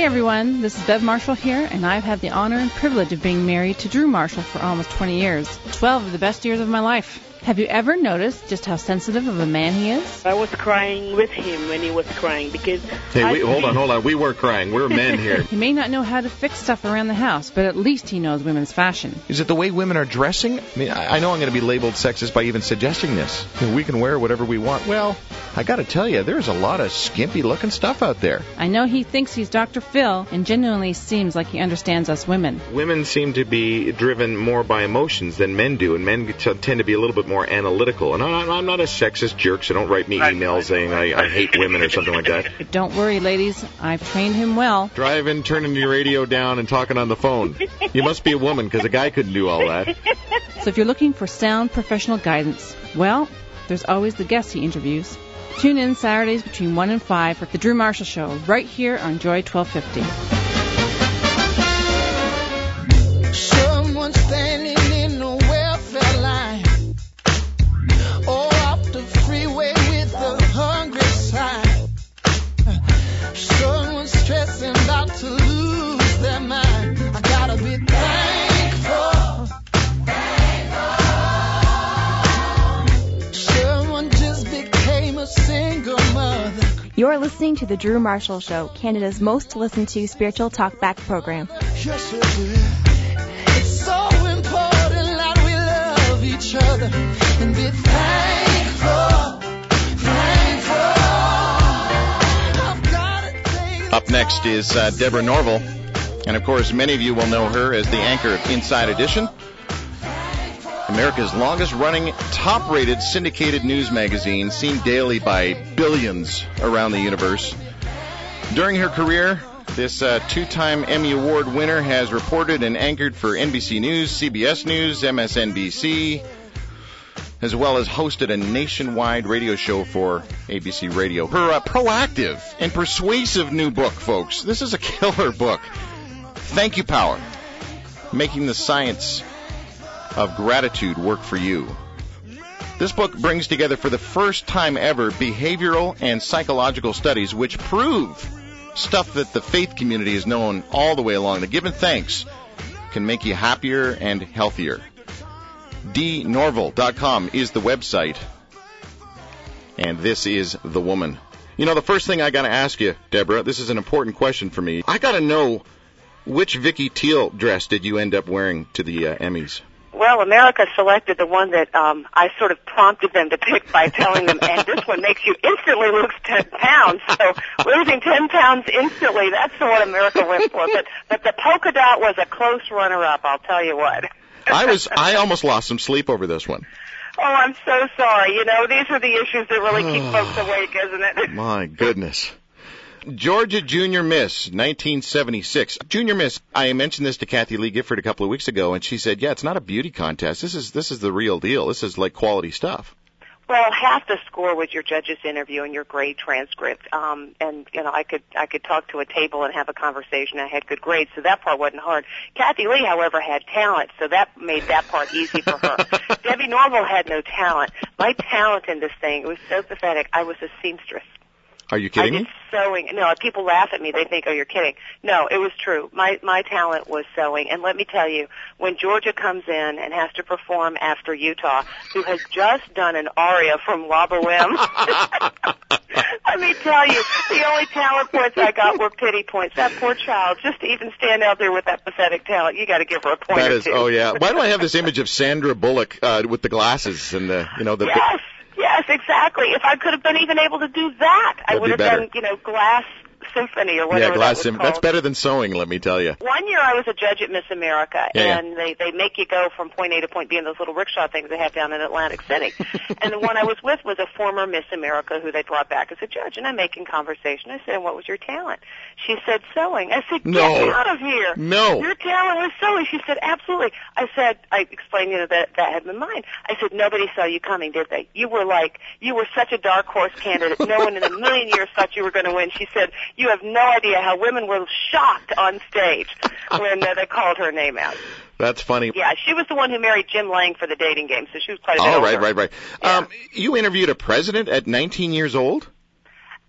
Hey everyone, this is Bev Marshall here, and I've had the honor and privilege of being married to Drew Marshall for almost 20 years. 12 of the best years of my life. Have you ever noticed just how sensitive of a man he is? I was crying with him when he was crying because. Hey, I we, hold on, hold on. We were crying. We're men here. He may not know how to fix stuff around the house, but at least he knows women's fashion. Is it the way women are dressing? I mean, I I know I'm going to be labeled sexist by even suggesting this. You know, we can wear whatever we want. Well, I got to tell you, there's a lot of skimpy looking stuff out there. I know he thinks he's Dr. Phil and genuinely seems like he understands us women. Women seem to be driven more by emotions than men do, and men tend to be a little bit more analytical. And I'm, I'm not a sexist jerk, so don't write me emails saying I, I hate women or something like that. Don't worry, ladies, I've trained him well. Driving, turning your radio down, and talking on the phone. You must be a woman, because a guy couldn't do all that. So if you're looking for sound professional guidance, well, there's always the guests he interviews. Tune in Saturdays between 1 and 5 for The Drew Marshall Show, right here on Joy 1250. You're listening to The Drew Marshall Show, Canada's most listened to spiritual talk back program. Yes, it is. It's so important that we love each other and be thankful. Thankful. I've gotta take Up next is uh, Deborah Norville. And of course, many of you will know her as the anchor of Inside Edition, America's longest running, top rated syndicated news magazine, seen daily by billions around the universe. During her career, this uh, two time Emmy Award winner has reported and anchored for NBC News, CBS News, MSNBC, as well as hosted a nationwide radio show for ABC Radio. Her uh, proactive and persuasive new book, folks. This is a killer book. Thank you, Power. Making the science of gratitude work for you. This book brings together for the first time ever behavioral and psychological studies which prove stuff that the faith community has known all the way along. That giving thanks can make you happier and healthier. dnorville.com is the website. And this is the woman. You know, the first thing I got to ask you, Deborah, this is an important question for me. I got to know which Vicky Tiel dress did you end up wearing to the uh, Emmys? Well, America selected the one that um, I sort of prompted them to pick by telling them, and this one makes you instantly lose 10 pounds. So losing 10 pounds instantly, that's the one America went for. But, but the polka dot was a close runner-up, I'll tell you what. I was I almost lost some sleep over this one. Oh, I'm so sorry. You know, these are the issues that really keep folks awake, isn't it? My goodness. Georgia Junior Miss, 1976. Junior Miss, I mentioned this to Kathie Lee Gifford a couple of weeks ago, and she said, "Yeah, it's not a beauty contest. This is this is the real deal. This is like quality stuff." Well, half the score was your judge's interview and your grade transcript. Um, and you know, I could I could talk to a table and have a conversation. I had good grades, so that part wasn't hard. Kathie Lee, however, had talent, so that made that part easy for her. Debbie Norville had no talent. My talent in this thing it was so pathetic. I was a seamstress. Are you kidding I did me? sewing. No, people laugh at me. They think, "Oh, you're kidding." No, it was true. My my talent was sewing, and let me tell you, when Georgia comes in and has to perform after Utah, who has just done an aria from La Boheme, let me tell you, the only talent points I got were pity points. That poor child, just to even stand out there with that pathetic talent, you got to give her a point That or is. two. Oh yeah. Why do I have this image of Sandra Bullock uh, with the glasses and the you know the Yes, yes, exactly. If I could have been even able to do that, I That'd would be have better. done, you know, glass symphony or whatever yeah that glass was sim- That's better than sewing, let me tell you. One year I was a judge at Miss America, Yeah, yeah. and they they make you go from point A to point B in those little rickshaw things they have down in Atlantic City. and the one I was with was a former Miss America who they brought back as a judge, and I'm making conversation. I said, "What was your talent?" She said, "Sewing." I said, "Get No. out of here!" No. Your talent was sewing. She said, "Absolutely." I said, I explained, you know, that that had been mine. I said, "Nobody saw you coming, did they? You were like, you were such a dark horse candidate. No one in a million years thought you were going to win." She said, "You have no idea how women were shocked on stage when uh, they called her name out." That's funny. Yeah, she was the one who married Jim Lange for the dating game, so she was quite a bit Oh right, right, right. Yeah. Um, you interviewed a president at 19 years old.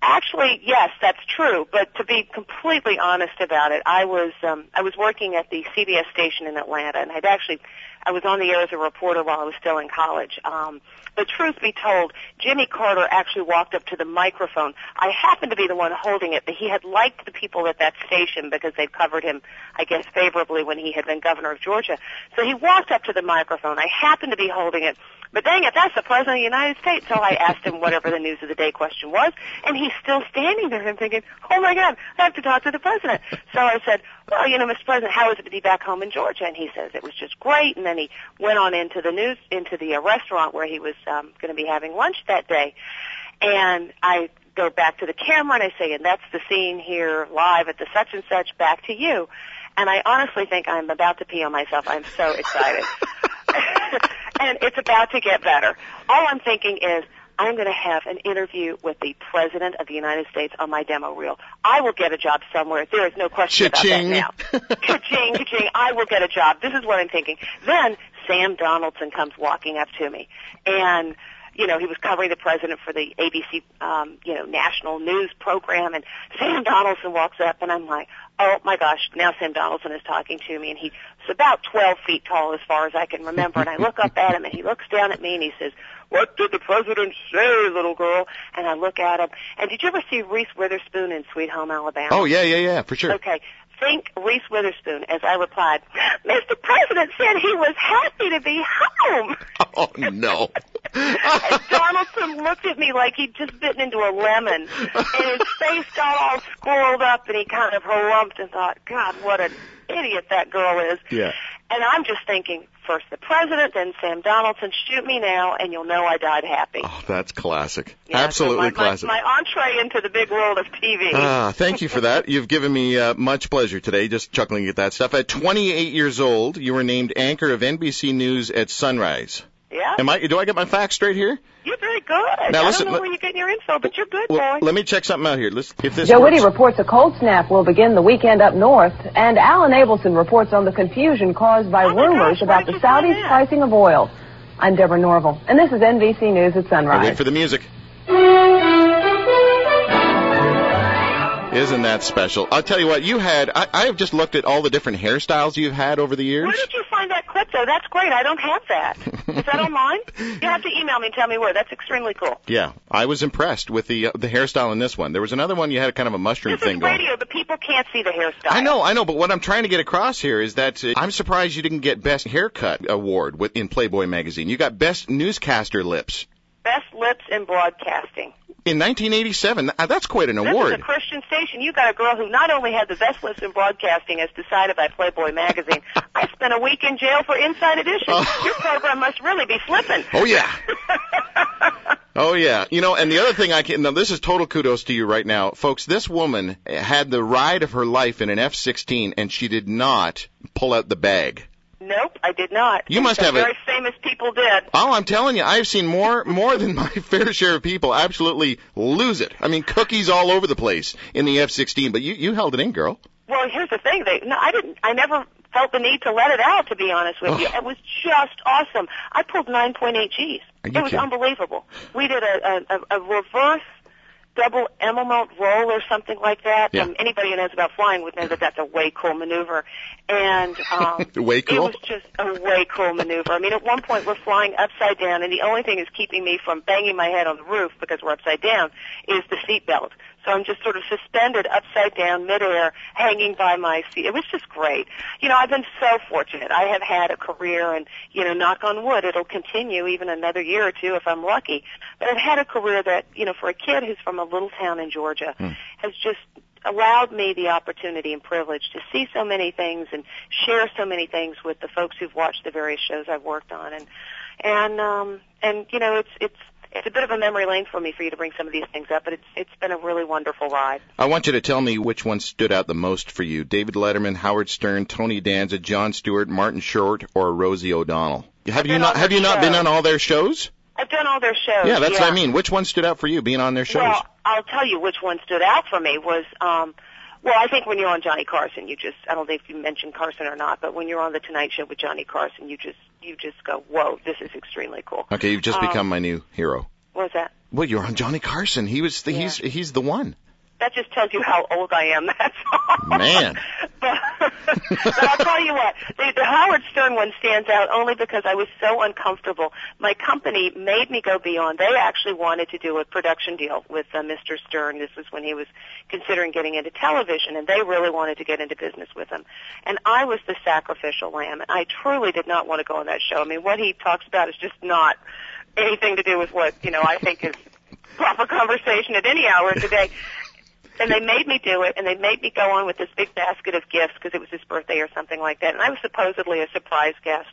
Actually, yes, that's true. But to be completely honest about it, I was um, I was working at the CBS station in Atlanta, and I'd actually I was on the air as a reporter while I was still in college. Um, but truth be told, Jimmy Carter actually walked up to the microphone. I happened to be the one holding it, but he had liked the people at that station because they'd covered him, I guess, favorably when he had been governor of Georgia. So he walked up to the microphone. I happened to be holding it. But dang it, that's the President of the United States. So I asked him whatever the news of the day question was, and he's still standing there. I'm thinking, oh my God, I have to talk to the President. So I said, well, you know, Mr. President, how is it to be back home in Georgia? And he says it was just great. And then he went on into the news, into the uh, restaurant where he was um, going to be having lunch that day. And I go back to the camera and I say, and that's the scene here live at the such and such, back to you. And I honestly think I'm about to pee on myself. I'm so excited. and it's about to get better. All I'm thinking is, I'm going to have an interview with the President of the United States on my demo reel. I will get a job somewhere. There is no question Cha-ching. about that now. Cha-ching, cha-ching. I will get a job. This is what I'm thinking. Then Sam Donaldson comes walking up to me, and you know, he was covering the president for the ABC, um, you know, national news program, and Sam Donaldson walks up, and I'm like, oh my gosh, now Sam Donaldson is talking to me, and he's about 12 feet tall as far as I can remember, and I look up at him, and he looks down at me, and he says, what did the president say, little girl? And I look at him, and did you ever see Reese Witherspoon in Sweet Home Alabama? Oh yeah, yeah, yeah, for sure. Okay. Think Reese Witherspoon as I replied, Mr. President said he was happy to be home. Oh no. And Donaldson looked at me like he'd just bitten into a lemon, and his face got all squirreled up, and he kind of harumphed and thought, God, what an idiot that girl is. Yeah. And I'm just thinking, first the president, then Sam Donaldson, shoot me now, and you'll know I died happy. Oh, that's classic. Yeah, so Absolutely my, classic. My, my entree into the big world of TV. Ah, thank you for that. You've given me uh, much pleasure today, just chuckling at that stuff. At 28 years old, you were named anchor of NBC News at Sunrise. Yeah, Am I? Do I get my facts straight here? you're very good. Now, I listen, don't know let- where you're getting your info, but you're good, Well, boy. let me check something out here. Listen, if this Joe works- Witte reports a cold snap will begin the weekend up north, and Alan Abelson reports on the confusion caused by Oh rumors gosh, about the did you find Saudis' pricing of oil. I'm Deborah Norville, and this is NBC News at I Sunrise. wait for the music. Isn't that special? I'll tell you what, you had, I, I have just looked at all the different hairstyles you've had over the years. Where did you find that clip, though? That's great. I don't have that. Is that online? You have to email me and tell me where. That's extremely cool. Yeah, I was impressed with the uh, the hairstyle in this one. There was another one you had kind of a mushroom This thing is going. radio, but people can't see the hairstyle. I know, I know, but what I'm trying to get across here is that uh, I'm surprised you didn't get Best Haircut award with, in Playboy magazine. You got Best Newscaster Lips Best lips in broadcasting. In 1987. Uh, That's quite an This award. is a Christian station. You got a girl who not only had the best lips in broadcasting as decided by Playboy magazine. I spent a week in jail for Inside Edition. Oh. Your program must really be flipping. Oh yeah. Oh yeah, you know, and the other thing I can now this is total kudos to you right now, folks. This woman had the ride of her life in an F-16, and she did not pull out the bag. Nope, I did not. You must have a- famous people did. Oh, I'm telling you, I've seen more more than my fair share of people absolutely lose it. I mean, cookies all over the place in the F-16, but you you held it in, girl. Well, here's the thing. They, no, I didn't. I never felt the need to let it out. To be honest with you, Oh. it was just awesome. I pulled 9.8 Gs. You It was kidding? unbelievable. We did a, a, a reverse double Immelmann roll or something like that. Yeah. Um, anybody who knows about flying would know that that's a way cool maneuver. And um, Way it was just a way cool maneuver. I mean, at one point we're flying upside down, and the only thing is keeping me from banging my head on the roof because we're upside down is the seat belt. So I'm just sort of suspended upside down midair, hanging by my feet. It was just great. You know, I've been so fortunate. I have had a career, and you know, knock on wood, it'll continue even another year or two if I'm lucky. But I've had a career that, you know, for a kid who's from a little town in Georgia, has just allowed me the opportunity and privilege to see so many things and share so many things with the folks who've watched the various shows I've worked on and and um and you know it's it's it's a bit of a memory lane for me for you to bring some of these things up but it's it's been a really wonderful ride. I want you to tell me which one stood out the most for you: David Letterman, Howard Stern, Tony Danza, Jon Stewart, Martin Short, or Rosie O'Donnell. Have you not have you not been on all their shows? I've done all their shows. Yeah, that's what I mean. Which one stood out for you being on their shows? Well, I'll tell you which one stood out for me was um well, I think when you're on Johnny Carson, you just I don't know if you mentioned Carson or not, but when you're on the Tonight Show with Johnny Carson, you just you just go, "Whoa, this is extremely cool." okay, you've just um, become my new hero. What was that? Well, you're on Johnny Carson. He was the, Yeah. he's he's the one. That just tells you how old I am. That's all. Man. but, but I'll tell you what, the, the Howard Stern one stands out only because I was so uncomfortable. My company made me go beyond. They actually wanted to do a production deal with uh, Mr. Stern. This was when he was considering getting into television, and they really wanted to get into business with him. And I was the sacrificial lamb, and I truly did not want to go on that show. I mean, what he talks about is just not anything to do with what you know I think is proper conversation at any hour of the day. And they made me do it, and they made me go on with this big basket of gifts because it was his birthday or something like that. And I was supposedly a surprise guest.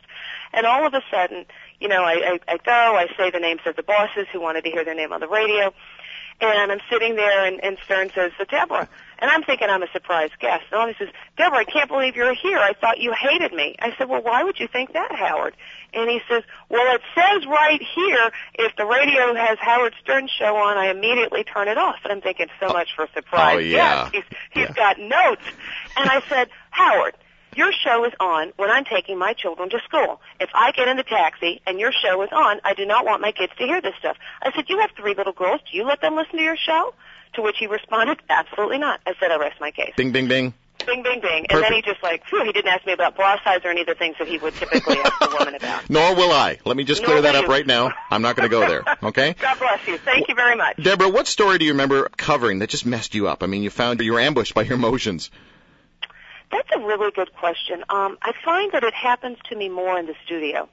And all of a sudden, you know, I, I, I go, I say the names of the bosses who wanted to hear their name on the radio, and I'm sitting there, and, and Stern says, "So Deborah," and I'm thinking I'm a surprise guest. And all he says, "Deborah, I can't believe you're here. I thought you hated me." I said, "Well, why would you think that, Howard?" And he says, "Well, it says right here if the radio has Howard Stern show on, I immediately turn it off." And I'm thinking, so much for surprise. Oh, yeah. Yes, he's he's Yeah. got notes. And I said, "Howard." Your show is on when I'm taking my children to school. If I get in the taxi and your show is on, I do not want my kids to hear this stuff. I said, you have three little girls. Do you let them listen to your show? To which he responded, absolutely not. I said, I rest my case. Bing, bing, bing. Bing, bing, bing. And then he just like, phew, he didn't ask me about bra size or any of the things that he would typically ask a woman about. Nor will I. Let me just clear that will up right now. I'm not going to go there. Okay. God bless you. Thank you very much. Deborah, what story do you remember covering that just messed you up? I mean, you found you were ambushed by your emotions. That's a really good question. Um, I find that it happens to me more in the studio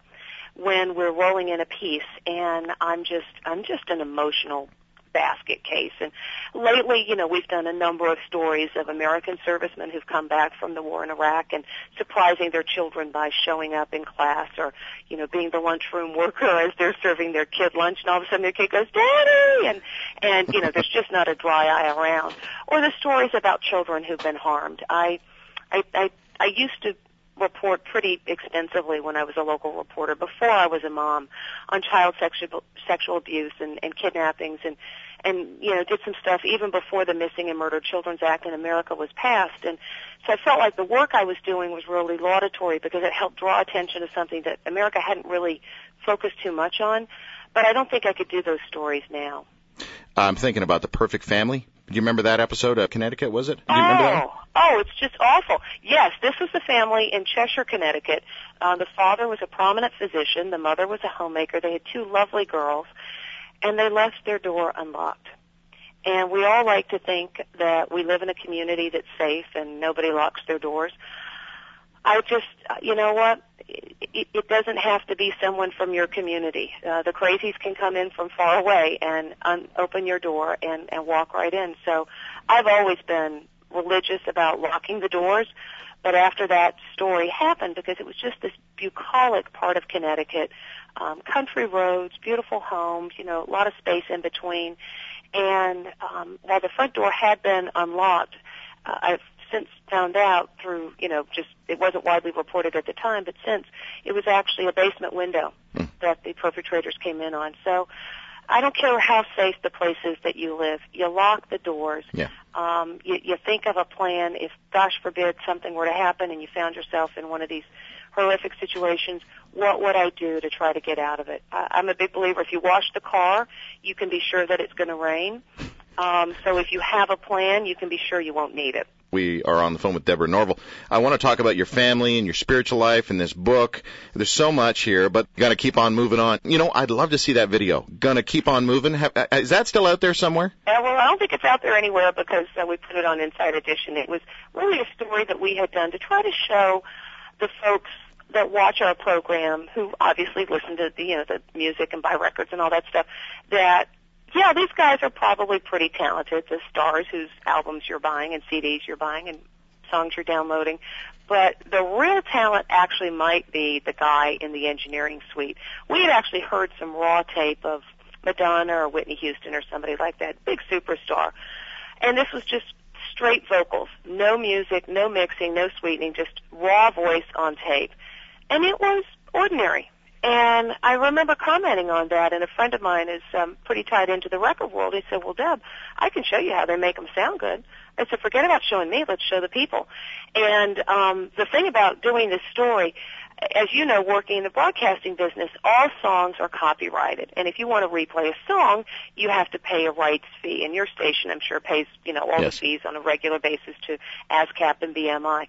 when we're rolling in a piece, and I'm just I'm just an emotional basket case. And lately, you know, we've done a number of stories of American servicemen who've come back from the war in Iraq and surprising their children by showing up in class or, you know, being the lunchroom worker as they're serving their kid lunch and all of a sudden their kid goes, Daddy and and you know, there's just not a dry eye around. Or the stories about children who've been harmed. I I, I I used to report pretty extensively when I was a local reporter before I was a mom on child sexual sexual abuse and, and kidnappings and and you know did some stuff even before the Missing and Murdered Children's Act in America was passed and so I felt like the work I was doing was really laudatory because it helped draw attention to something that America hadn't really focused too much on but I don't think I could do those stories now. I'm thinking about the perfect family. Do you remember that episode of Connecticut? Was it? Do you remember that? Oh, Oh, it's just awful. Yes, this was the family in Cheshire, Connecticut. Uh, the father was a prominent physician. The mother was a homemaker. They had two lovely girls, and they left their door unlocked. And we all like to think that we live in a community that's safe and nobody locks their doors. I just, you know what? It, it doesn't have to be someone from your community. Uh, the crazies can come in from far away and un- open your door and, and walk right in. So I've always been religious about locking the doors, but after that story happened, because it was just this bucolic part of Connecticut, um, country roads, beautiful homes, you know, a lot of space in between, and um, while the front door had been unlocked, uh, I've since found out through, you know, just it wasn't widely reported at the time, but since it was actually a basement window that the perpetrators came in on. So I don't care how safe the place is that you live. You lock the doors. Yeah. Um, you, you think of a plan. If, gosh forbid, something were to happen and you found yourself in one of these horrific situations, what would I do to try to get out of it? I, I'm a big believer. If you wash the car, you can be sure that it's going to rain. Um, so if you have a plan, you can be sure you won't need it. We are on the phone with Deborah Norville. I want to talk about your family and your spiritual life and this book. There's so much here, but got to keep on moving on. You know, I'd love to see that video. Gonna keep on moving. Have, uh, is that still out there somewhere? Uh, well, I don't think it's out there anywhere because uh, we put it on Inside Edition. It was really a story that we had done to try to show the folks that watch our program, who obviously listen to the, you know the music and buy records and all that stuff, that yeah, these guys are probably pretty talented, the stars whose albums you're buying and CDs you're buying and songs you're downloading. But the real talent actually might be the guy in the engineering suite. We had actually heard some raw tape of Madonna or Whitney Houston or somebody like that, big superstar. And this was just straight vocals, no music, no mixing, no sweetening, just raw voice on tape. And it was ordinary. And I remember commenting on that, and a friend of mine is um, pretty tied into the record world. He said, "Well, Deb, I can show you how they make them sound good." I said, "Forget about showing me. Let's show the people." And um, the thing about doing this story, as you know, working in the broadcasting business, all songs are copyrighted. And if you want to replay a song, you have to pay a rights fee. And your station, I'm sure, pays, you know, all Yes. the fees on a regular basis to ASCAP and BMI.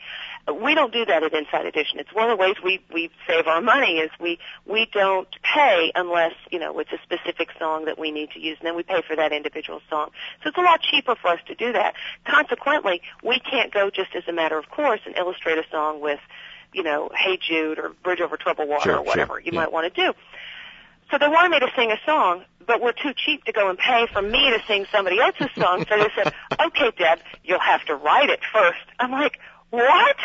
We don't do that at Inside Edition. It's one of the ways we, we save our money is we, we don't pay unless, you know, it's a specific song that we need to use, and then we pay for that individual song. So it's a lot cheaper for us to do that. Consequently, we can't go just as a matter of course and illustrate a song with, you know, Hey Jude or Bridge Over Troubled Water Sure, or whatever sure, you yeah. might want to do. So they wanted me to sing a song, but we're too cheap to go and pay for me to sing somebody else's song. So they said, okay, Deb, you'll have to write it first. I'm like, what?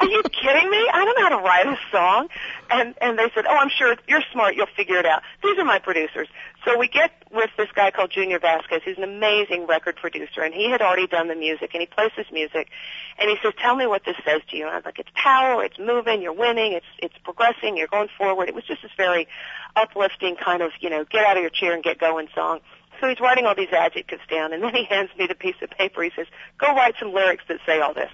Are you kidding me? I don't know how to write a song. And, and they said, oh, I'm sure you're smart. You'll figure it out. These are my producers. So we get with this guy called Junior Vasquez, who's an amazing record producer, and he had already done the music, and he plays this music, and he says, tell me what this says to you. And I was like, it's power, it's moving, you're winning, it's, it's progressing, you're going forward. It was just this very uplifting kind of, you know, get out of your chair and get going song. So he's writing all these adjectives down, and then he hands me the piece of paper. He says, go write some lyrics that say all this.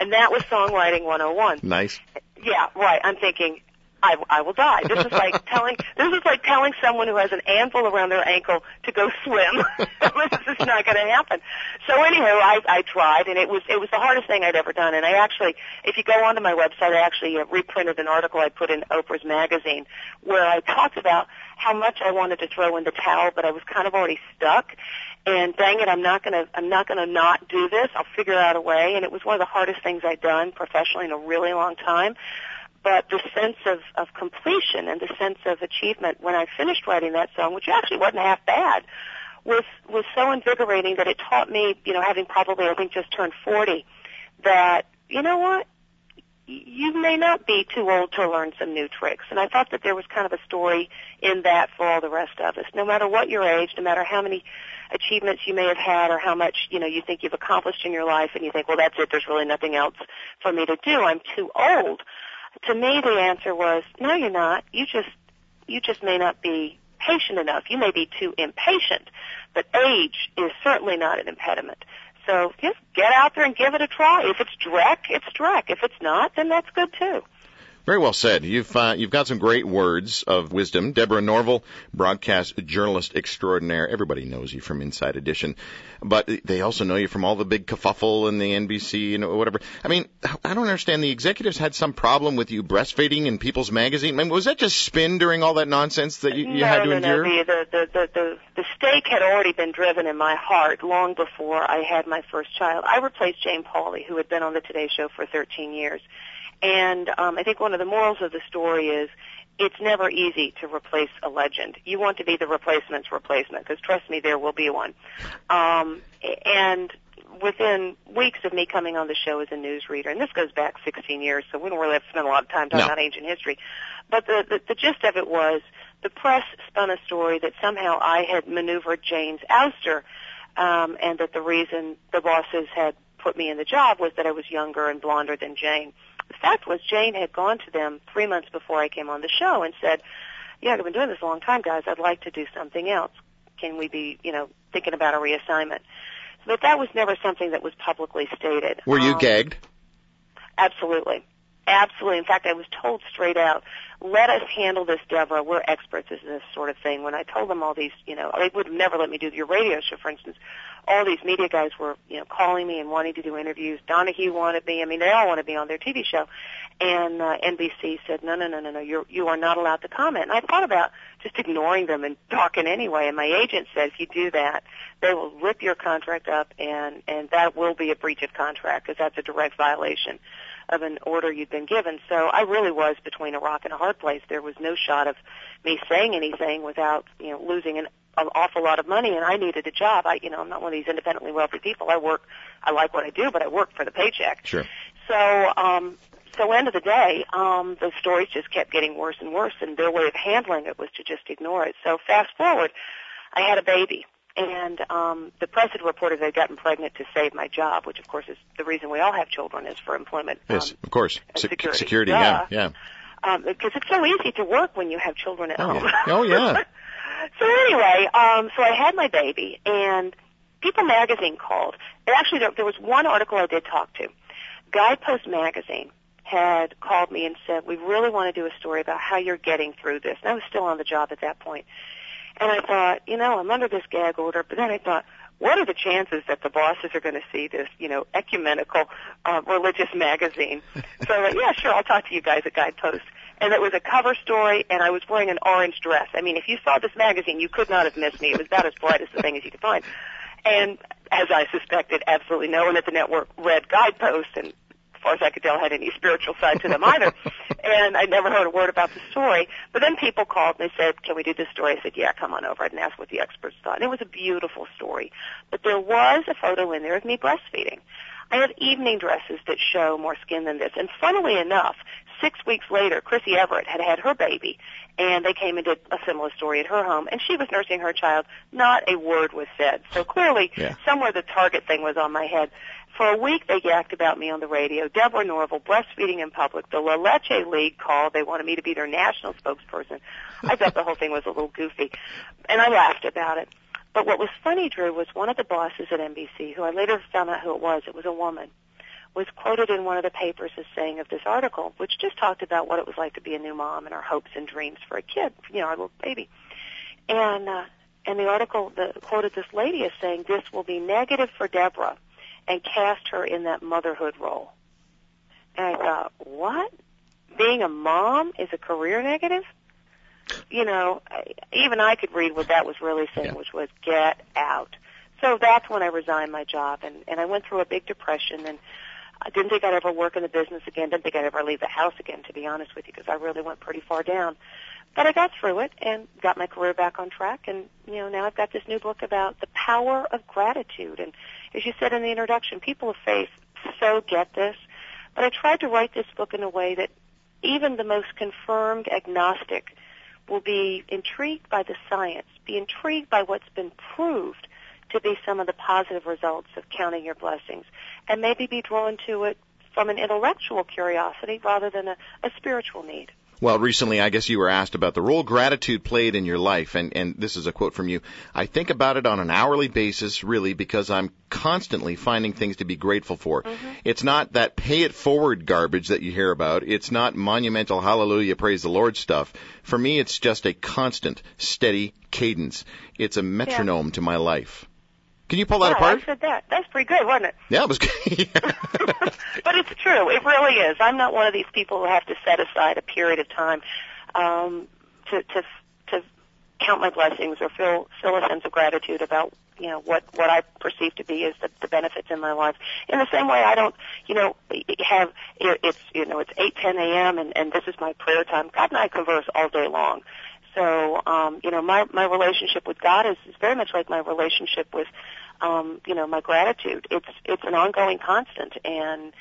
And that was Songwriting 101. Nice. Yeah, right. I'm thinking, I, I will die. This is like telling, this is like telling someone who has an anvil around their ankle to go swim. this is not going to happen. So anyhow, I, I tried, and it was, it was the hardest thing I'd ever done. And I actually, if you go onto my website, I actually uh, reprinted an article I put in Oprah's magazine where I talked about how much I wanted to throw in the towel, but I was kind of already stuck. And dang it, I'm not gonna, I'm not gonna not do this. I'll figure out a way. And it was one of the hardest things I'd done professionally in a really long time but the sense of, of completion and the sense of achievement when I finished writing that song, which actually wasn't half bad, was was so invigorating that it taught me, you know, having probably I think just turned 40, that you know what, you may not be too old to learn some new tricks. And I thought that there was kind of a story in that for all the rest of us. No matter what your age, no matter how many achievements you may have had or how much, you know, you think you've accomplished in your life and you think, well, that's it, there's really nothing else for me to do. I'm too old to me the answer was no you're not. You just you just may not be patient enough. You may be too impatient but age is certainly not an impediment. So just get out there and give it a try. If it's drek it's drek if it's not then that's good too Very well said. You've uh, you've got some great words of wisdom. Deborah Norville, broadcast journalist extraordinaire. Everybody knows you from Inside Edition, but they also know you from all the big kerfuffle and the NBC and whatever. I mean, I don't understand. The executives had some problem with you breastfeeding in People's Magazine. I mean, was that just spin during all that nonsense that you, you no, had to no, endure? No, the, the, the, the, the stake had already been driven in my heart long before I had my first child. I replaced Jane Pauley, who had been on the Today Show for 13 years. And um, I think one of the morals of the story is it's never easy to replace a legend. You want to be the replacement's replacement, because trust me, there will be one. Um, and within weeks of me coming on the show as a newsreader, and this goes back 16 years, so we don't really have to spend a lot of time talking No. about ancient history. But the, the, the gist of it was the press spun a story that somehow I had maneuvered Jane's ouster, um, and that the reason the bosses had put me in the job was that I was younger and blonder than Jane. The fact was Jane had gone to them three months before I came on the show and said, yeah, I've been doing this a long time, guys. I'd like to do something else. Can we be, you know, thinking about a reassignment? But that was never something that was publicly stated. Were you Um, gagged? Absolutely. Absolutely. In fact, I was told straight out, let us handle this, Deborah. We're experts in this sort of thing. When I told them all these, you know, they would never let me do your radio show, for instance. All these media guys were, you know, calling me and wanting to do interviews. Donahue wanted me. I mean, they all want to be on their TV show. And uh, NBC said, no, no, no, no, no, you're, you are not allowed to comment. And I thought about just ignoring them and talking anyway. And my agent said, if you do that, they will rip your contract up, and and that will be a breach of contract because that's a direct violation of an order you'd been given. So I really was between a rock and a hard place. There was no shot of me saying anything without, you know, losing an, an awful lot of money and I needed a job. I, you know, I'm not one of these independently wealthy people. I work, I like what I do, but I work for the paycheck. Sure. So, um, so end of the day, um, the stories just kept getting worse and worse and their way of handling it was to just ignore it. So fast forward, I had a baby. And um, the press had reported I'd gotten pregnant to save my job, which of course is the reason we all have children is for employment. Yes, um, of course. Se- security. security. Yeah, yeah. um, because it's so easy to work when you have children at Oh, home. yeah. Oh, yeah. so anyway, um, so I had my baby, and People Magazine called. And actually, there, there was one article I did talk to. Guidepost Magazine had called me and said, "We really want to do a story about how you're getting through this." And I was still on the job at that point. And I thought, you know, I'm under this gag order, but then I thought, what are the chances that the bosses are going to see this, you know, ecumenical uh, religious magazine? So, I uh, yeah, sure, I'll talk to you guys at Guidepost. And it was a cover story, and I was wearing an orange dress. I mean, if you saw this magazine, you could not have missed me. It was about as bright as the thing as you could find. And as I suspected, absolutely no one at the network read Guidepost, and far as I could tell, had any spiritual side to them either. and I never heard a word about the story. But then people called and they said, "Can we do this story?" I said, "Yeah, come on over." and ask what the experts thought. And it was a beautiful story. But there was a photo in there of me breastfeeding. I have evening dresses that show more skin than this. And funnily enough, six weeks later, Chrissy Evert had had her baby, and they came and did a similar story at her home, and she was nursing her child. Not a word was said. So clearly, Yeah. somewhere the target thing was on my head. For a week, they yacked about me on the radio. Deborah Norville, breastfeeding in public. The La Leche League called. They wanted me to be their national spokesperson. I thought the whole thing was a little goofy, and I laughed about it. But what was funny, Drew, was one of the bosses at NBC, who I later found out who it was. It was a woman. Was quoted in one of the papers as saying of this article, which just talked about what it was like to be a new mom and our hopes and dreams for a kid, you know, our little baby. And uh, and the article the, quoted this lady as saying this will be negative for Deborah, and cast her in that motherhood role. And I thought, what? Being a mom is a career negative? You know, I- even I could read what that was really saying, Yeah. which was get out. So that's when I resigned my job, and and I went through a big depression, and I didn't think I'd ever work in the business again. Didn't think I'd ever leave the house again, to be honest with you, because I really went pretty far down. But I got through it and got my career back on track, and you know now I've got this new book about the power of gratitude. And as you said in the introduction, people of faith so get this. But I tried to write this book in a way that even the most confirmed agnostic will be intrigued by the science, be intrigued by what's been proved to be some of the positive results of counting your blessings, and maybe be drawn to it from an intellectual curiosity rather than a, a spiritual need. Well, recently, I guess you were asked about the role gratitude played in your life, and, and this is a quote from you. I think about it on an hourly basis, really, because I'm constantly finding things to be grateful for. Mm-hmm. It's not that pay it forward garbage that you hear about. It's not monumental hallelujah, praise the Lord stuff. For me, it's just a constant, steady cadence. It's a metronome to my life. Can you pull that wow, apart? I said that. That's pretty good, wasn't it? Yeah, it was. but it's true. It really is. I'm not one of these people who have to set aside a period of time um, to to to count my blessings or feel feel a sense of gratitude about you know what what I perceive to be as the, the benefits in my life. In the same way, I don't you know have it's you know it's eight ten a.m. and and this is my prayer time. God and I converse all day long. So, um, you know, my my relationship with God is, is very much like my relationship with, um, you know, my gratitude. It's it's an ongoing constant, and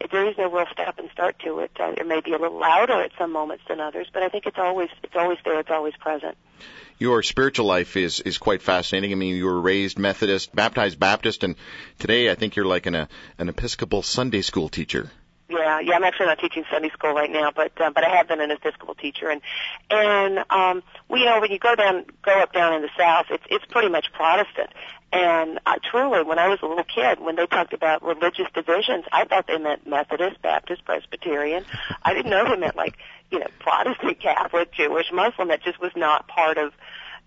it, there is no real stop and start to it. Uh, it may be a little louder at some moments than others, but I think it's always it's always there. It's always present. your spiritual life is is quite fascinating. I mean, you were raised Methodist, baptized Baptist, and today I think you're like an a, an Episcopal Sunday school teacher. Yeah, yeah. I'm actually not teaching Sunday school right now, but uh, but I have been an Episcopal teacher, and and um, we you know when you go down go up down in the South, it's it's pretty much Protestant. And uh, truly, when I was a little kid, when they talked about religious divisions, I thought they meant Methodist, Baptist, Presbyterian. I didn't know they meant like you know Protestant, Catholic, Jewish, Muslim. That just was not part of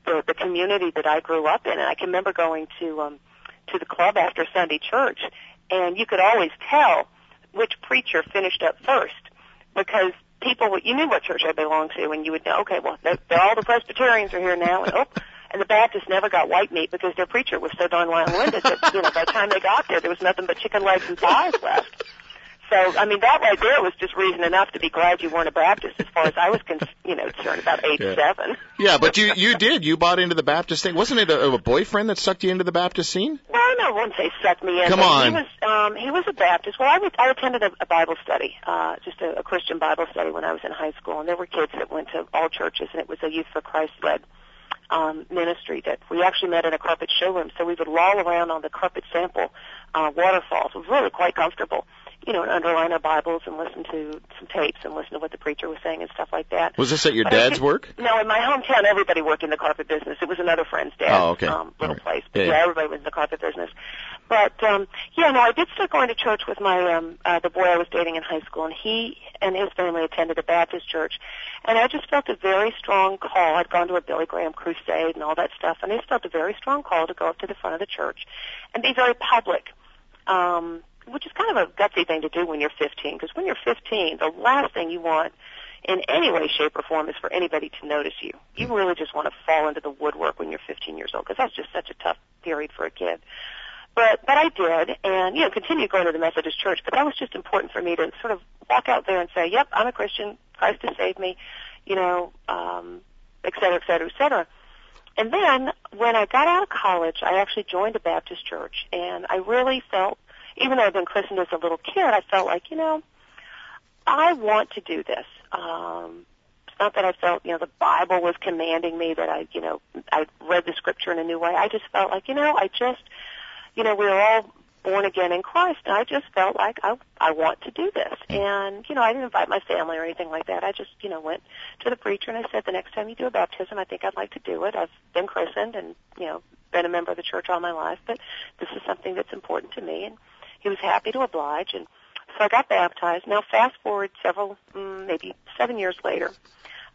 the the community that I grew up in. And I can remember going to um, to the club after Sunday church, and you could always tell which preacher finished up first? Because people you knew what church I belonged to and you would know okay well all the Presbyterians are here now and oh and the Baptists never got white meat because their preacher was so darn long-winded that you know by the time they got there there was nothing but chicken legs and thighs left so I mean that right there was just reason enough to be glad you weren't a Baptist as far as I was con- you know concerned about age Yeah. seven Yeah, but you you did you bought into the Baptist thing. Wasn't it a, a boyfriend that sucked you into the Baptist scene? Well, I know, wouldn't say sucked me in. Come on. He was, um, he was a Baptist. Well, I, was, I attended a, a Bible study, uh, just a, a Christian Bible study when I was in high school, and there were kids that went to all churches, and it was a Youth for Christ led um, ministry that we actually met in a carpet showroom. So we would loll around on the carpet sample uh, waterfalls. It was really quite comfortable. You know, and underline our Bibles and listen to some tapes and listen to what the preacher was saying and stuff like that. Was this at your But dad's work? No, in my hometown, everybody worked in the carpet business. It was another friend's dad Oh, okay. um, little right. place. Yeah, But yeah. yeah, everybody was in the carpet business. But um yeah, no, I did start going to church with my um uh the boy I was dating in high school and he and his family attended a Baptist church and I just felt a very strong call. I'd gone to a Billy Graham crusade and all that stuff and I just felt a very strong call to go up to the front of the church and be very public. Um which is kind of a gutsy thing to do when you're 15 because when you're 15, the last thing you want in any way, shape, or form is for anybody to notice you. You really just want to fall into the woodwork when you're 15 years old because that's just such a tough period for a kid. But but I did, and you know, continued going to the Methodist Church. But that was just important for me to sort of walk out there and say, "Yep, I'm a Christian. Christ has saved me," you know, um, et cetera, et cetera, et cetera. And then when I got out of college, I actually joined a Baptist church, and I really felt, even though I'd been christened as a little kid, I felt like, you know, I want to do this. Um, it's not that I felt, you know, the Bible was commanding me that I, you know, I read the scripture in a new way. I just felt like, you know, I just, you know, we are all born again in Christ, and I just felt like I I want to do this. And you know, I didn't invite my family or anything like that. I just you know went to the preacher and I said, the next time you do a baptism, I think I'd like to do it. I've been christened and you know been a member of the church all my life, but this is something that's important to me. And he was happy to oblige, and so I got baptized. Now fast forward several, mm, maybe seven years later.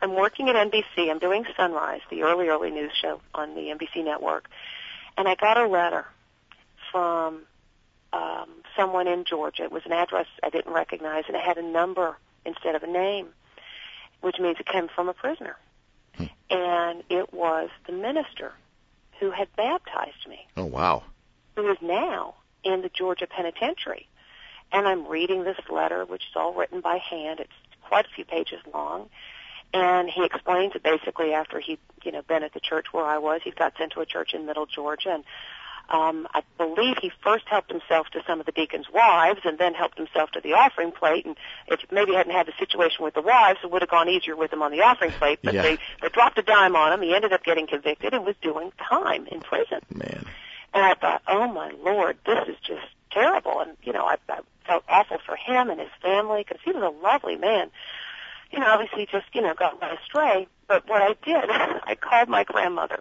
I'm working at NBC. I'm doing Sunrise, the early, early news show on the NBC network. And I got a letter from um, someone in Georgia. It was an address I didn't recognize, and it had a number instead of a name, which means it came from a prisoner. And it was the minister who had baptized me, Oh wow. who is now in the Georgia penitentiary. And I'm reading this letter, which is all written by hand. It's quite a few pages long. And he explains that basically after he'd, you know, been at the church where I was, he got sent to a church in middle Georgia and um, I believe he first helped himself to some of the deacons' wives and then helped himself to the offering plate. And if maybe he hadn't had the situation with the wives, it would have gone easier with him on the offering plate. But Yeah. they, they dropped a dime on him. He ended up getting convicted and was doing time in prison. Man. And I thought, oh my lord, this is just terrible. And you know, I, I felt awful for him and his family because he was a lovely man. You know, obviously just you know got led astray. But what I did, I called my grandmother,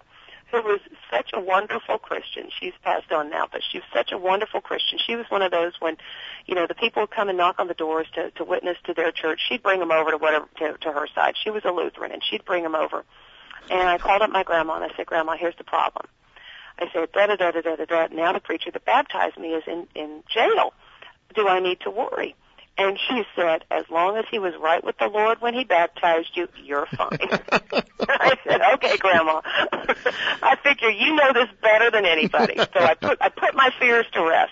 who was such a wonderful Christian. She's passed on now, but she was such a wonderful Christian. She was one of those when, you know, the people would come and knock on the doors to to witness to their church. She'd bring them over to whatever to, to her side. She was a Lutheran, and she'd bring them over. And I called up my grandma and I said, Grandma, here's the problem. I said, da da da da da da da. Now the preacher that baptized me is in in jail. Do I need to worry? And she said, as long as he was right with the Lord when he baptized you, you're fine. I said, okay, Grandma. I figure you know this better than anybody. So I put I put my fears to rest.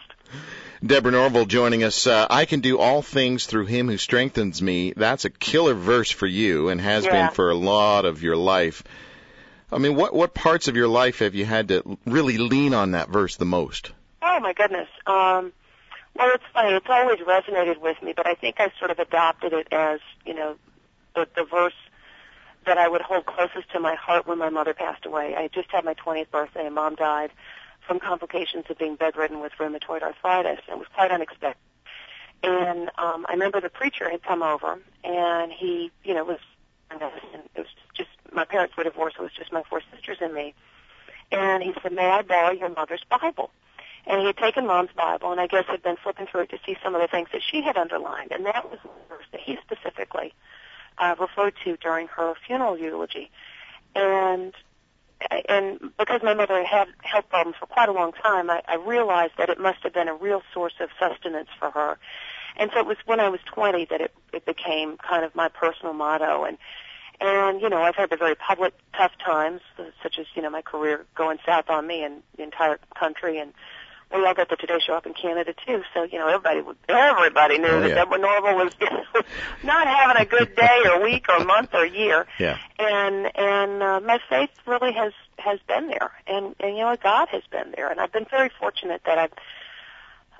Deborah Norville joining us. Uh, I can do all things through him who strengthens me. That's a killer verse for you and has Yeah. been for a lot of your life. I mean, what what parts of your life have you had to really lean on that verse the most? Oh my goodness. Um well it's funny, it's always resonated with me, but I think I sort of adopted it as, you know, the the verse that I would hold closest to my heart when my mother passed away. I just had my twentieth birthday and mom died from complications of being bedridden with rheumatoid arthritis. And it was quite unexpected. And um I remember the preacher had come over and he, you know, was and it was just my parents were divorced, it was just my four sisters and me. And he said, May I borrow your mother's Bible? And he had taken mom's Bible and I guess had been flipping through it to see some of the things that she had underlined. And that was the verse that he specifically uh, referred to during her funeral eulogy. And and because my mother had had health problems for quite a long time, I, I realized that it must have been a real source of sustenance for her. And so it was when I was 20 that it, it became kind of my personal motto. And and you know I've had the very public tough times, uh, such as you know my career going south on me and the entire country, and we all got the Today Show up in Canada too. So you know everybody would- everybody knew Oh, that yeah. Deborah Norville was not having a good day or week or month or year Yeah. and and uh, my faith really has has been there, and and you know God has been there, and I've been very fortunate that I've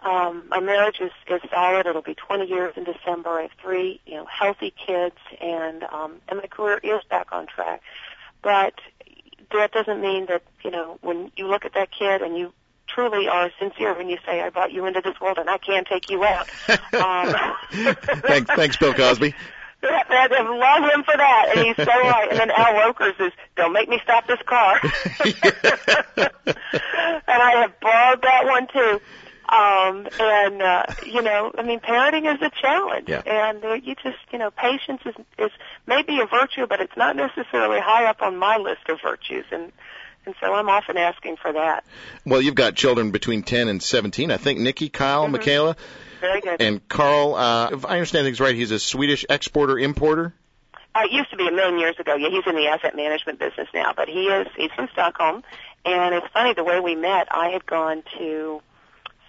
um, my marriage is is solid. It'll be 20 years in December. I have three you know healthy kids, and um, and my career is back on track. But that doesn't mean that you know when you look at that kid and you truly are sincere when you say I brought you into this world and I can't take you out. um, thanks, thanks, Bill Cosby. that, that, I love him for that, and he's so right. And then Al Roker's is, "Don't make me stop this car," and I have borrowed that one too. Um, and uh, you know, I mean, parenting is a challenge, Yeah. and uh, you just, you know, patience is is maybe a virtue, but it's not necessarily high up on my list of virtues, and and so I'm often asking for that. Well, you've got children between 10 and 17. I think Nikki, Kyle, Mhm. Michaela, Very good. and Carl. Uh, if I understand things right, he's a Swedish exporter importer. Uh, it used to be a million years ago. Yeah, he's in the asset management business now, but he is he's from Stockholm. And it's funny the way we met. I had gone to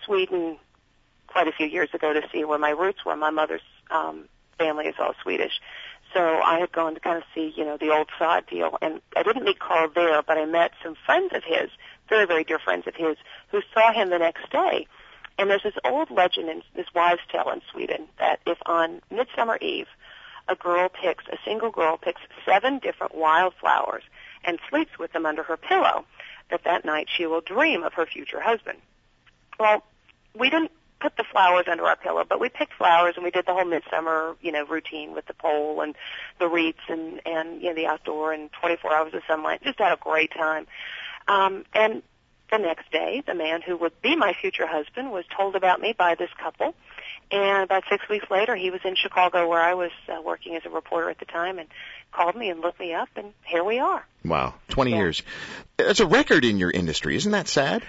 Sweden quite a few years ago to see where my roots were. My mother's um, family is all Swedish, so I had gone to kind of see you know the old sod deal. And I didn't meet Karl there, but I met some friends of his, very very dear friends of his, who saw him the next day. And there's this old legend in this wives' tale in Sweden that if on Midsummer Eve a girl picks, a single girl picks seven different wildflowers and sleeps with them under her pillow, that that night she will dream of her future husband. Well, we didn't put the flowers under our pillow, but we picked flowers and we did the whole midsummer, you know, routine with the pole and the wreaths and, and, you know, the outdoor and 24 hours of sunlight. Just had a great time. Um, and the next day, the man who would be my future husband was told about me by this couple. And about six weeks later, he was in Chicago where I was uh, working as a reporter at the time and called me and looked me up and here we are. Wow, 20 Yeah. years. That's a record in your industry. Isn't that sad?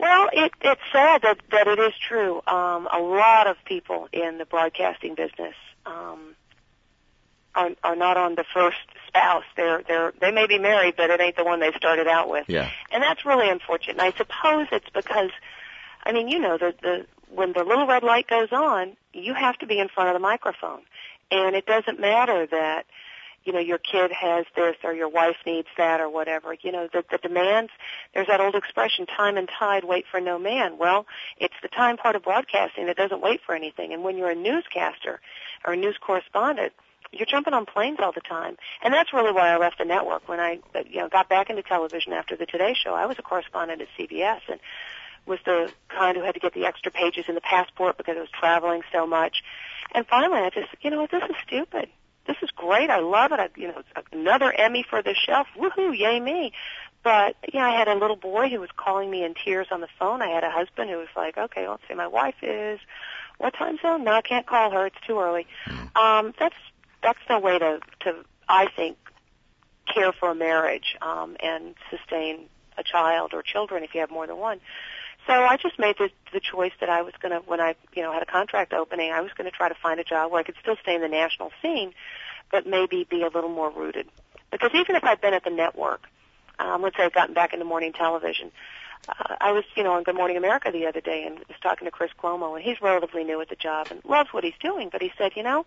Well, it, it's sad that, that it is true. Um, a lot of people in the broadcasting business um, are, are not on the first spouse. They're they're they may be married, but it ain't the one they started out with. Yeah. And that's really unfortunate. And I suppose it's because, I mean, you know, the the when the little red light goes on, you have to be in front of the microphone, and it doesn't matter that you know your kid has this or your wife needs that or whatever. You know, the the demands. There's that old expression, "Time and tide wait for no man." Well, it's the time part of broadcasting that doesn't wait for anything. And when you're a newscaster or a news correspondent, you're jumping on planes all the time. And that's really why I left the network. When I, uh, you know, got back into television after the Today Show, I was a correspondent at CBS and was the kind who had to get the extra pages in the passport because I was traveling so much. And finally, I just, you know this is stupid. Great. I love it. I, you know, another Emmy for the shelf. Woohoo! Yay me! But yeah, I had a little boy who was calling me in tears on the phone. I had a husband who was like, "Okay, let's see, my wife is what time zone? No, I can't call her. It's too early." Um, that's that's no way to to I think care for a marriage um, and sustain a child or children if you have more than one. So I just made the the choice that I was going to when I you know had a contract opening, I was going to try to find a job where I could still stay in the national scene, but maybe be a little more rooted. Because even if I'd been at the network, um, let's say I'd gotten back into morning television, uh, I was, you know, on Good Morning America the other day and was talking to Chris Cuomo, and he's relatively new at the job and loves what he's doing. But he said, you know,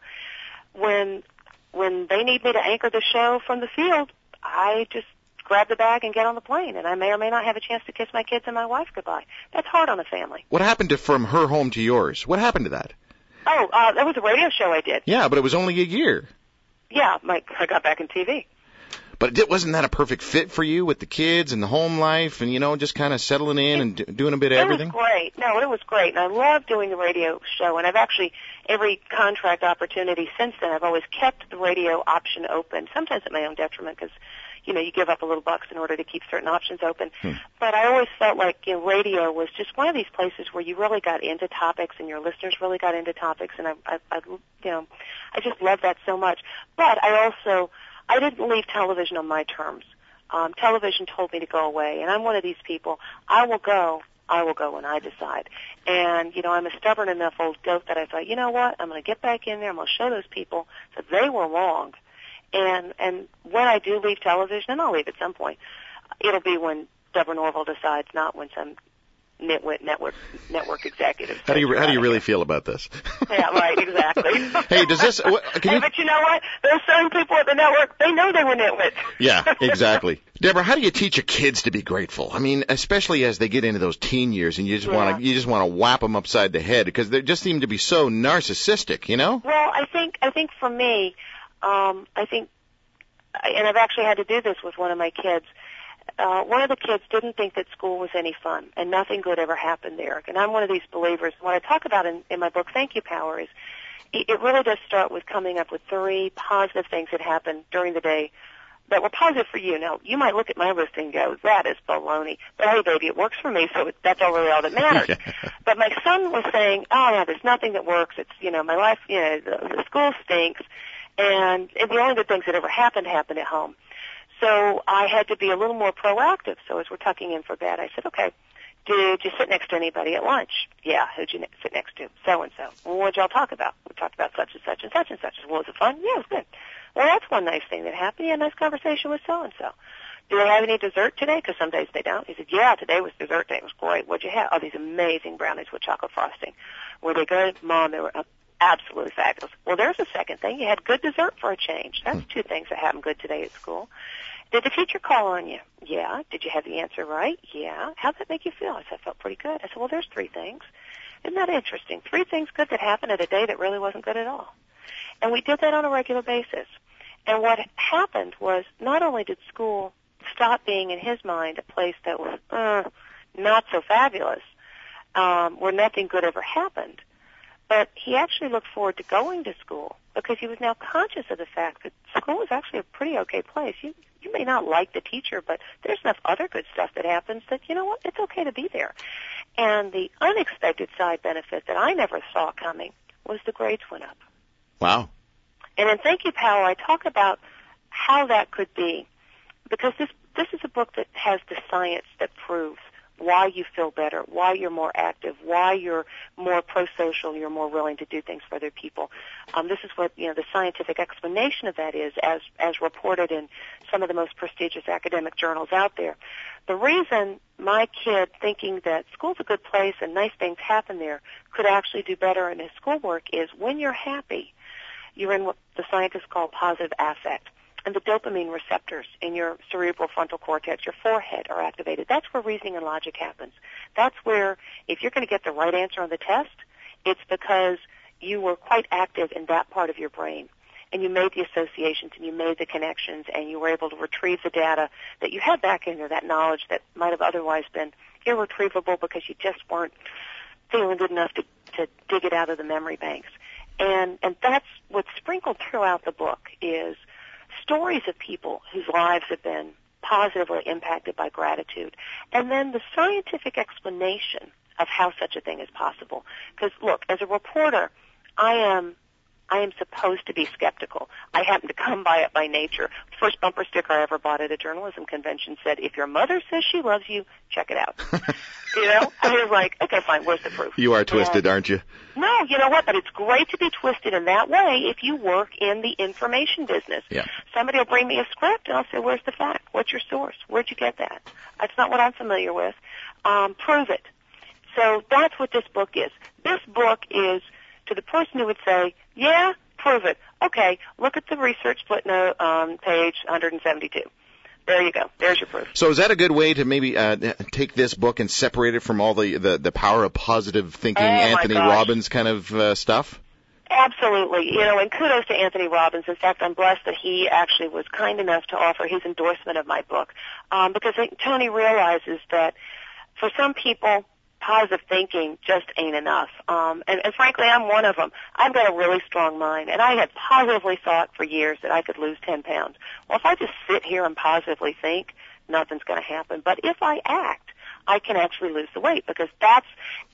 when when they need me to anchor the show from the field, I just grab the bag and get on the plane, and I may or may not have a chance to kiss my kids and my wife goodbye. That's hard on a family. What happened to From Her Home to Yours? What happened to that? Oh, uh, that was a radio show I did. Yeah, but it was only a year. Yeah, my, I got back in TV. But it, wasn't that a perfect fit for you with the kids and the home life and, you know, just kind of settling in and do, doing a bit of It everything? It was great. No, it was great, and I love doing the radio show. And I've actually every contract opportunity since then, I've always kept the radio option open. Sometimes at my own detriment, because you know you give up a little bucks in order to keep certain options open. Hmm. But I always felt like you know, radio was just one of these places where you really got into topics, and your listeners really got into topics, and I, I, I you know, I just love that so much. But I also I didn't leave television on my terms. Um, television told me to go away, and I'm one of these people. I will go. I will go when I decide. And you know, I'm a stubborn enough old goat that I thought, you know what? I'm going to get back in there. I'm going to show those people that they were wrong. And and when I do leave television, and I'll leave at some point, it'll be when Deborah Norville decides, not when some nitwit network network executive. How do you how do you really feel about this? Yeah, right, exactly. hey, does this? What, can hey, you? but you know what? Those certain people at the network, they know they were nitwits. Yeah, exactly. Deborah, how do you teach your kids to be grateful? I mean, especially as they get into those teen years, and you just want to you just want to whap them upside the head because they just seem to be so narcissistic, you know? Well, I think I think for me, um, I think, and I've actually had to do this with one of my kids. Uh, one of the kids didn't think that school was any fun, and nothing good ever happened there. And I'm one of these believers. What I talk about in, in my book, Thank You Power, is it, it really does start with coming up with three positive things that happened during the day that were positive for you. Now, you might look at my list and go, that is baloney. But hey, baby, it works for me, so it, that's all really all that matters. but my son was saying, oh, yeah, there's nothing that works. It's, you know, my life, you know, the, the school stinks. And, and the only good things that ever happened happened at home. So I had to be a little more proactive. So as we're tucking in for bed, I said, okay, did you sit next to anybody at lunch? Yeah. Who'd you sit next to? So and so. What'd y'all talk about? We talked about such and such and such and such. Well, was it fun? Yeah, it was good. Well, that's one nice thing that happened. Yeah, nice conversation with so and so. Do they have any dessert today? Because some days they don't. He said, Yeah, today was dessert day. It was great. What'd you have? Oh, these amazing brownies with chocolate frosting. Were they good? Mom, they were absolutely fabulous. Well, there's a second thing. You had good dessert for a change. That's two things that happened good today at school. Did the teacher call on you? Yeah. Did you have the answer right? Yeah. How'd that make you feel? I said, I felt pretty good. I said, well, there's three things. Isn't that interesting? Three things good that happened at a day that really wasn't good at all. And we did that on a regular basis. And what happened was not only did school stop being in his mind a place that was uh, not so fabulous, um, where nothing good ever happened, but he actually looked forward to going to school because he was now conscious of the fact that school is actually a pretty okay place. You you may not like the teacher, but there's enough other good stuff that happens that you know what, it's okay to be there. And the unexpected side benefit that I never saw coming was the grades went up. Wow. And in Thank You Power, I talk about how that could be because this this is a book that has the science that proves why you feel better, why you're more active, why you're more pro-social, you're more willing to do things for other people. Um, this is what you know the scientific explanation of that is, as as reported in some of the most prestigious academic journals out there. The reason my kid, thinking that school's a good place and nice things happen there, could actually do better in his schoolwork is when you're happy, you're in what the scientists call positive affect and the dopamine receptors in your cerebral frontal cortex, your forehead, are activated. That's where reasoning and logic happens. That's where, if you're going to get the right answer on the test, it's because you were quite active in that part of your brain. And you made the associations and you made the connections and you were able to retrieve the data that you had back in there, that knowledge that might have otherwise been irretrievable because you just weren't feeling good enough to, to dig it out of the memory banks. And, and that's what's sprinkled throughout the book is – stories of people whose lives have been positively impacted by gratitude, and then the scientific explanation of how such a thing is possible. Because look, as a reporter, I am I am supposed to be skeptical. I happen to come by it by nature. First bumper sticker I ever bought at a journalism convention said, "If your mother says she loves you, check it out." you know, I was like, "Okay, fine. Where's the proof?" You are twisted, And- aren't you? no, you know what? But it's great to be twisted in that way if you work in the information business. Yeah. Somebody will bring me a script and I'll say, where's the fact? What's your source? Where'd you get that? That's not what I'm familiar with. Um, prove it. So that's what this book is. This book is to the person who would say, yeah, prove it. Okay, look at the research footnote on page 172. There you go. There's your proof. So is that a good way to maybe uh, take this book and separate it from all the the, the power of positive thinking, Oh, Anthony. Robbins kind of uh, stuff? Absolutely. You know, and kudos to Anthony Robbins. In fact, I'm blessed that he actually was kind enough to offer his endorsement of my book um, because I think Tony realizes that for some people, positive thinking just ain't enough. Um, and, and frankly, I'm one of them. I've got a really strong mind, and I had positively thought for years that I could lose 10 pounds. Well, if I just sit here and positively think, nothing's going to happen. But if I act, I can actually lose the weight because that's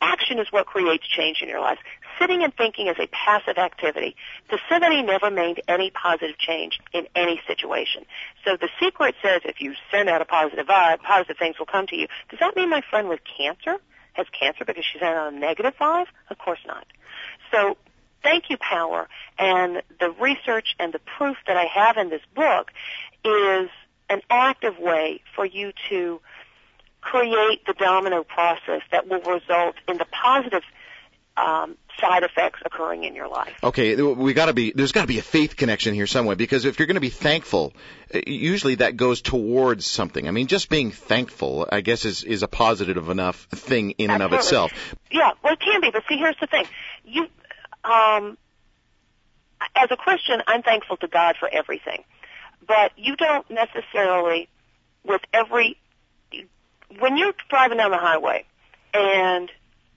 action is what creates change in your life. Sitting and thinking is a passive activity. Passivity never made any positive change in any situation. So the secret says if you send out a positive vibe, positive things will come to you. Does that mean my friend with cancer has cancer because she's out a five? Of course not. So thank you power and the research and the proof that I have in this book is an active way for you to create the domino process that will result in the positive um, side effects occurring in your life. Okay, we got to be. There's got to be a faith connection here somewhere because if you're going to be thankful, uh, usually that goes towards something. I mean, just being thankful, I guess, is is a positive enough thing in and of itself. Yeah, well, it can be, but see, here's the thing. You, um, as a Christian, I'm thankful to God for everything, but you don't necessarily, with every, when you're driving down the highway, and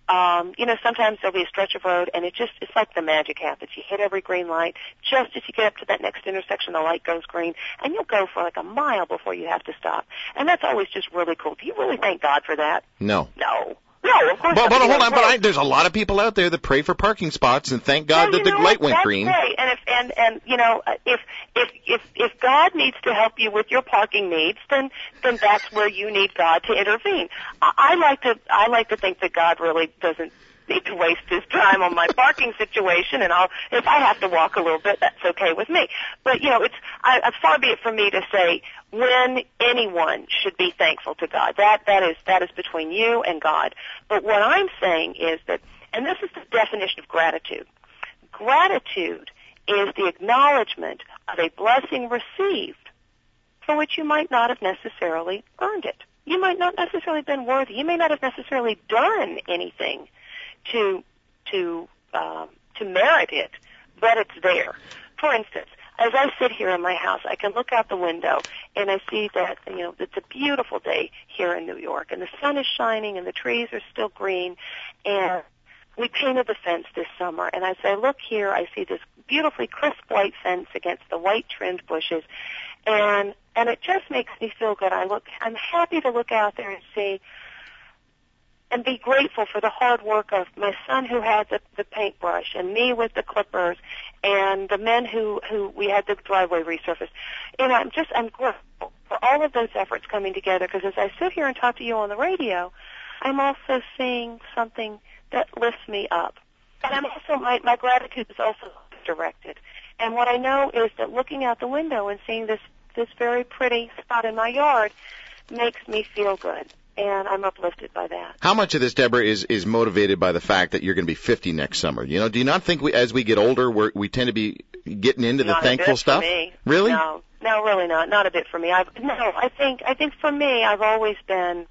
um, you know, sometimes there'll be a stretch of road and it just, it's like the magic happens. You hit every green light. Just as you get up to that next intersection, the light goes green and you'll go for like a mile before you have to stop. And that's always just really cool. Do you really thank God for that? No. No. No, of course But, but hold on, but I, there's a lot of people out there that pray for parking spots and thank God No, that the light went That's green. Great. And if and and you know if if if if God needs to help you with your parking needs, then then that's where you need God to intervene. I, I like to I like to think that God really doesn't need to waste his time on my parking situation and I'll if I have to walk a little bit that's okay with me but you know it's I, I far be it from me to say when anyone should be thankful to God that that is that is between you and God but what I'm saying is that and this is the definition of gratitude gratitude is the acknowledgement of a blessing received for which you might not have necessarily earned it. You might not necessarily been worthy. You may not have necessarily done anything to to um, to merit it, but it's there. For instance, as I sit here in my house, I can look out the window and I see that you know it's a beautiful day here in New York, and the sun is shining and the trees are still green, and we painted the fence this summer. And as I look here, I see this beautifully crisp white fence against the white trimmed bushes, and and it just makes me feel good. I look, I'm happy to look out there and see and be grateful for the hard work of my son who had the, the paintbrush and me with the clippers and the men who, who we had the driveway resurfaced. Know, I'm just, I'm grateful for all of those efforts coming together because as I sit here and talk to you on the radio, I'm also seeing something that lifts me up. But I'm also, my, my gratitude is also directed. And what I know is that looking out the window and seeing this, this very pretty spot in my yard makes me feel good. And I'm uplifted by that. How much of this, Deborah, is is motivated by the fact that you're going to be 50 next summer? You know, do you not think we, as we get older, we're, we tend to be getting into the thankful a bit stuff? For me. Really? No, no, really not. Not a bit for me. I've no. I think I think for me, I've always been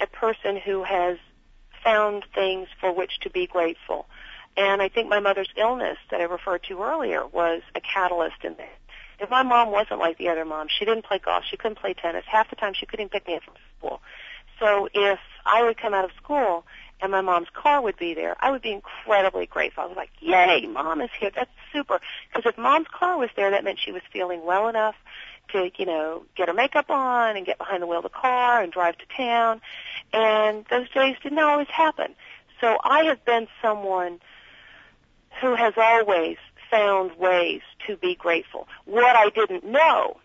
a person who has found things for which to be grateful, and I think my mother's illness that I referred to earlier was a catalyst in that. If my mom wasn't like the other moms, she didn't play golf, she couldn't play tennis. Half the time, she couldn't pick me up from school. So if I would come out of school and my mom's car would be there, I would be incredibly grateful. I was like, yay, mom is here. That's super. Because if mom's car was there, that meant she was feeling well enough to, you know, get her makeup on and get behind the wheel of the car and drive to town. And those days didn't always happen. So I have been someone who has always found ways to be grateful. What I didn't know,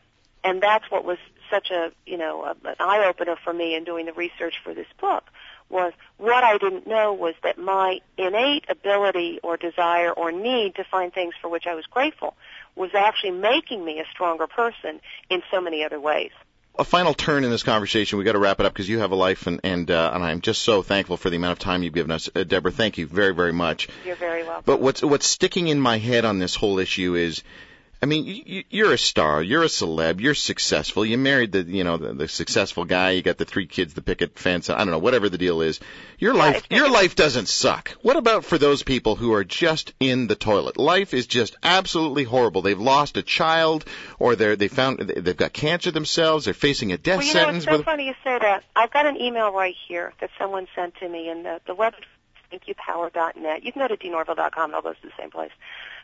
and that's what was such a, you know, a, an eye opener for me in doing the research for this book, was what I didn't know was that my innate ability or desire or need to find things for which I was grateful was actually making me a stronger person in so many other ways. A final turn in this conversation. We got to wrap it up because you have a life, and and uh, and I'm just so thankful for the amount of time you've given us, uh, Deborah. Thank you very very much. You're very welcome. But what's what's sticking in my head on this whole issue is, I mean, you, you're a star, you're a celeb, you're successful. You married the you know the, the successful guy. You got the three kids, the picket fence. I don't know, whatever the deal is. Your life your life doesn't suck. What about for those people who are just in the toilet? Life is just absolutely horrible. They've lost a child, or they're they found they've got cancer themselves. They're facing a death Well, you know, sentence. it's so with, funny you say that. I've got an email right here that someone sent to me, and the, the web is thankyoupower.net. You can go to dnorville.com, all goes to the same place.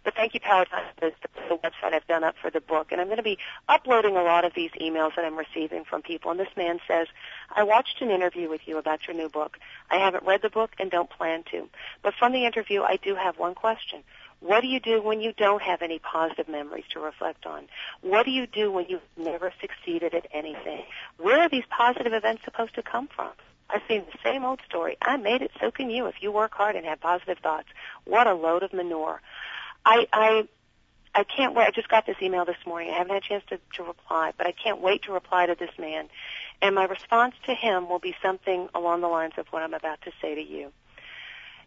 But thankyoupower.net is the, the website I've done up for the book, and I'm going to be uploading a lot of these emails that I'm receiving from people. And this man says, I watched an interview with you about your new book. I haven't read the book and don't plan to. But from the interview, I do have one question. What do you do when you don't have any positive memories to reflect on? What do you do when you've never succeeded at anything? Where are these positive events supposed to come from? I've seen the same old story. I made it, so can you if you work hard and have positive thoughts. What a load of manure. I, I, I can't wait. I just got this email this morning. I haven't had a chance to, to reply, but I can't wait to reply to this man. And my response to him will be something along the lines of what I'm about to say to you.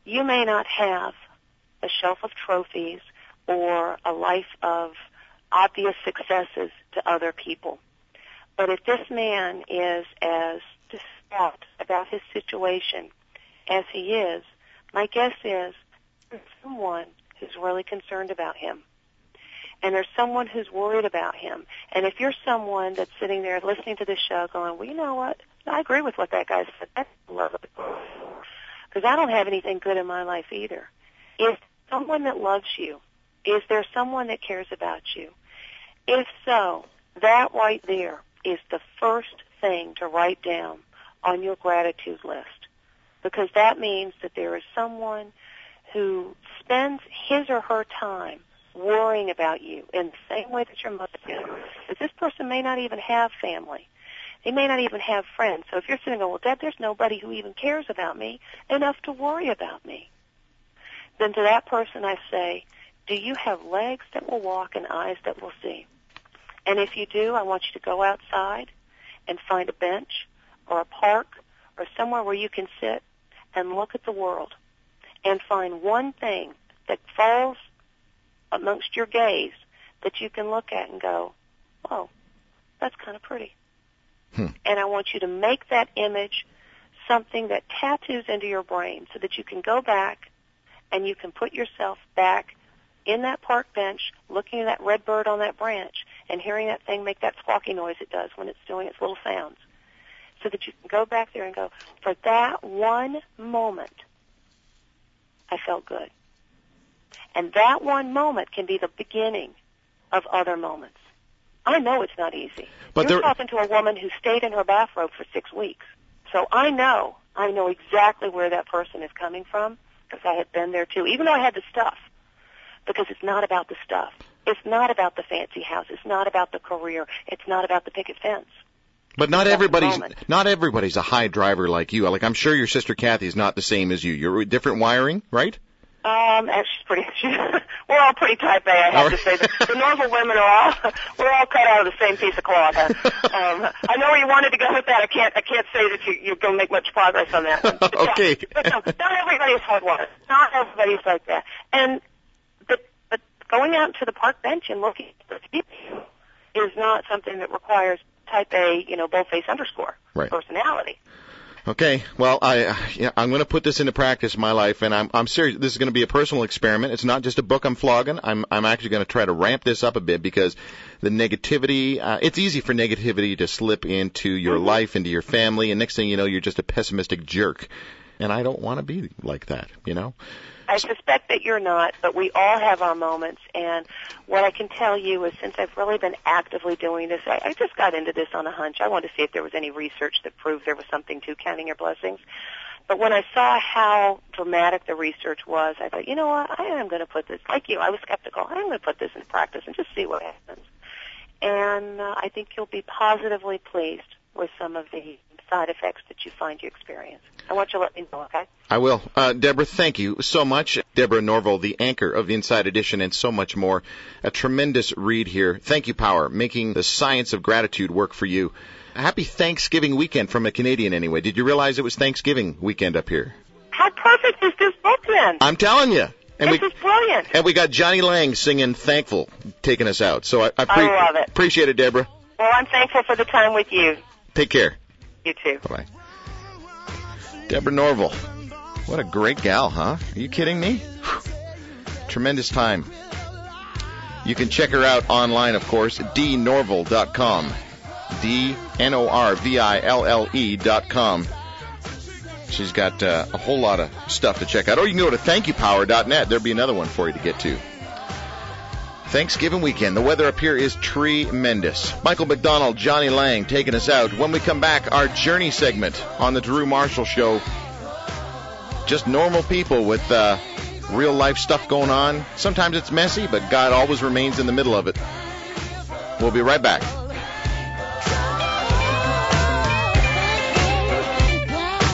You may not have a shelf of trophies or a life of obvious successes to other people. But if this man is as distraught about his situation as he is, my guess is someone who's really concerned about him. And there's someone who's worried about him. And if you're someone that's sitting there listening to this show going, well, you know what? I agree with what that guy said. That's lovely. because I don't have anything good in my life either. Is someone that loves you? Is there someone that cares about you? If so, that right there is the first thing to write down on your gratitude list because that means that there is someone who spends his or her time worrying about you in the same way that your mother did. This person may not even have family. They may not even have friends. So if you're sitting there, well, Deb, there's nobody who even cares about me enough to worry about me. Then to that person I say, do you have legs that will walk and eyes that will see? And if you do, I want you to go outside and find a bench or a park or somewhere where you can sit and look at the world and find one thing that falls amongst your gaze that you can look at and go, oh, that's kind of pretty. Hmm. And I want you to make that image something that tattoos into your brain so that you can go back and you can put yourself back in that park bench looking at that red bird on that branch and hearing that thing make that squawky noise it does when it's doing its little sounds so that you can go back there and go, for that one moment, I felt good. And that one moment can be the beginning of other moments. I know it's not easy. But You're there- talking to a woman who stayed in her bathrobe for six weeks. So I know, I know exactly where that person is coming from because I had been there too, even though I had the stuff. Because it's not about the stuff. It's not about the fancy house. It's not about the career. It's not about the picket fence. But not everybody's not everybody's a high driver like you. Like I'm sure your sister Kathie is not the same as you. You're different wiring, right? Um, and she's pretty. She's, we're all pretty type A. I have to say. The, the Norville women are all. We're all cut out of the same piece of cloth. Uh, um, I know where you wanted to go with that. I can't. I can't say that you, you're going to make much progress on that. one. But yeah, Okay. but no, not everybody's hardwired. Not everybody's like that. And but but going out to the park bench and looking at the people is not something that requires type A. You know, boldface underscore Right. personality. Okay. Well, I yeah, I'm going to put this into practice in my life, and I'm I'm serious. This is going to be a personal experiment. It's not just a book I'm flogging. I'm I'm actually going to try to ramp this up a bit because the negativity. Uh, it's easy for negativity to slip into your life, into your family, and next thing you know, you're just a pessimistic jerk. And I don't want to be like that. You know. I suspect that you're not, but we all have our moments. And what I can tell you is since I've really been actively doing this, I, I just got into this on a hunch. I wanted to see if there was any research that proved there was something to counting your blessings. But when I saw how dramatic the research was, I thought, you know what, I am going to put this, like you, I was skeptical. I'm going to put this into practice and just see what happens. And uh, I think you'll be positively pleased with some of the side effects that you find you experience. I want you to let me know, okay? I will. Uh, Deborah, thank you so much. Deborah Norville, the anchor of Inside Edition, and so much more. A tremendous read here. Thank you, Power, making the science of gratitude work for you. A Happy Thanksgiving weekend from a Canadian, anyway. Did you realize it was Thanksgiving weekend up here? How perfect is this book then? I'm telling you. And this we is brilliant. and we got Jonny Lang singing "Thankful" taking us out. So I, I, pre- I love it. appreciate it, Deborah. Well, I'm thankful for the time with you. Take care. You too. Bye. Deborah Norville. What a great gal, huh? Are you kidding me? Tremendous time. You can check her out online, of course, dnorville.com. D N O R V I L L E dot com. She's got uh, a whole lot of stuff to check out. Or you can go to thankyoupower.net. There'll be another one for you to get to. Thanksgiving weekend. The weather up here is tremendous. Michael McDonald, Jonny Lang taking us out. When we come back, our journey segment on the Drew Marshall Show. Just normal people with uh, real life stuff going on. Sometimes it's messy, but God always remains in the middle of it. We'll be right back.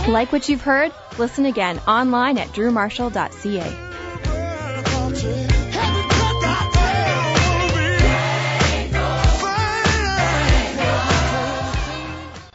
Like what you've heard? Listen again online at drewmarshall.ca.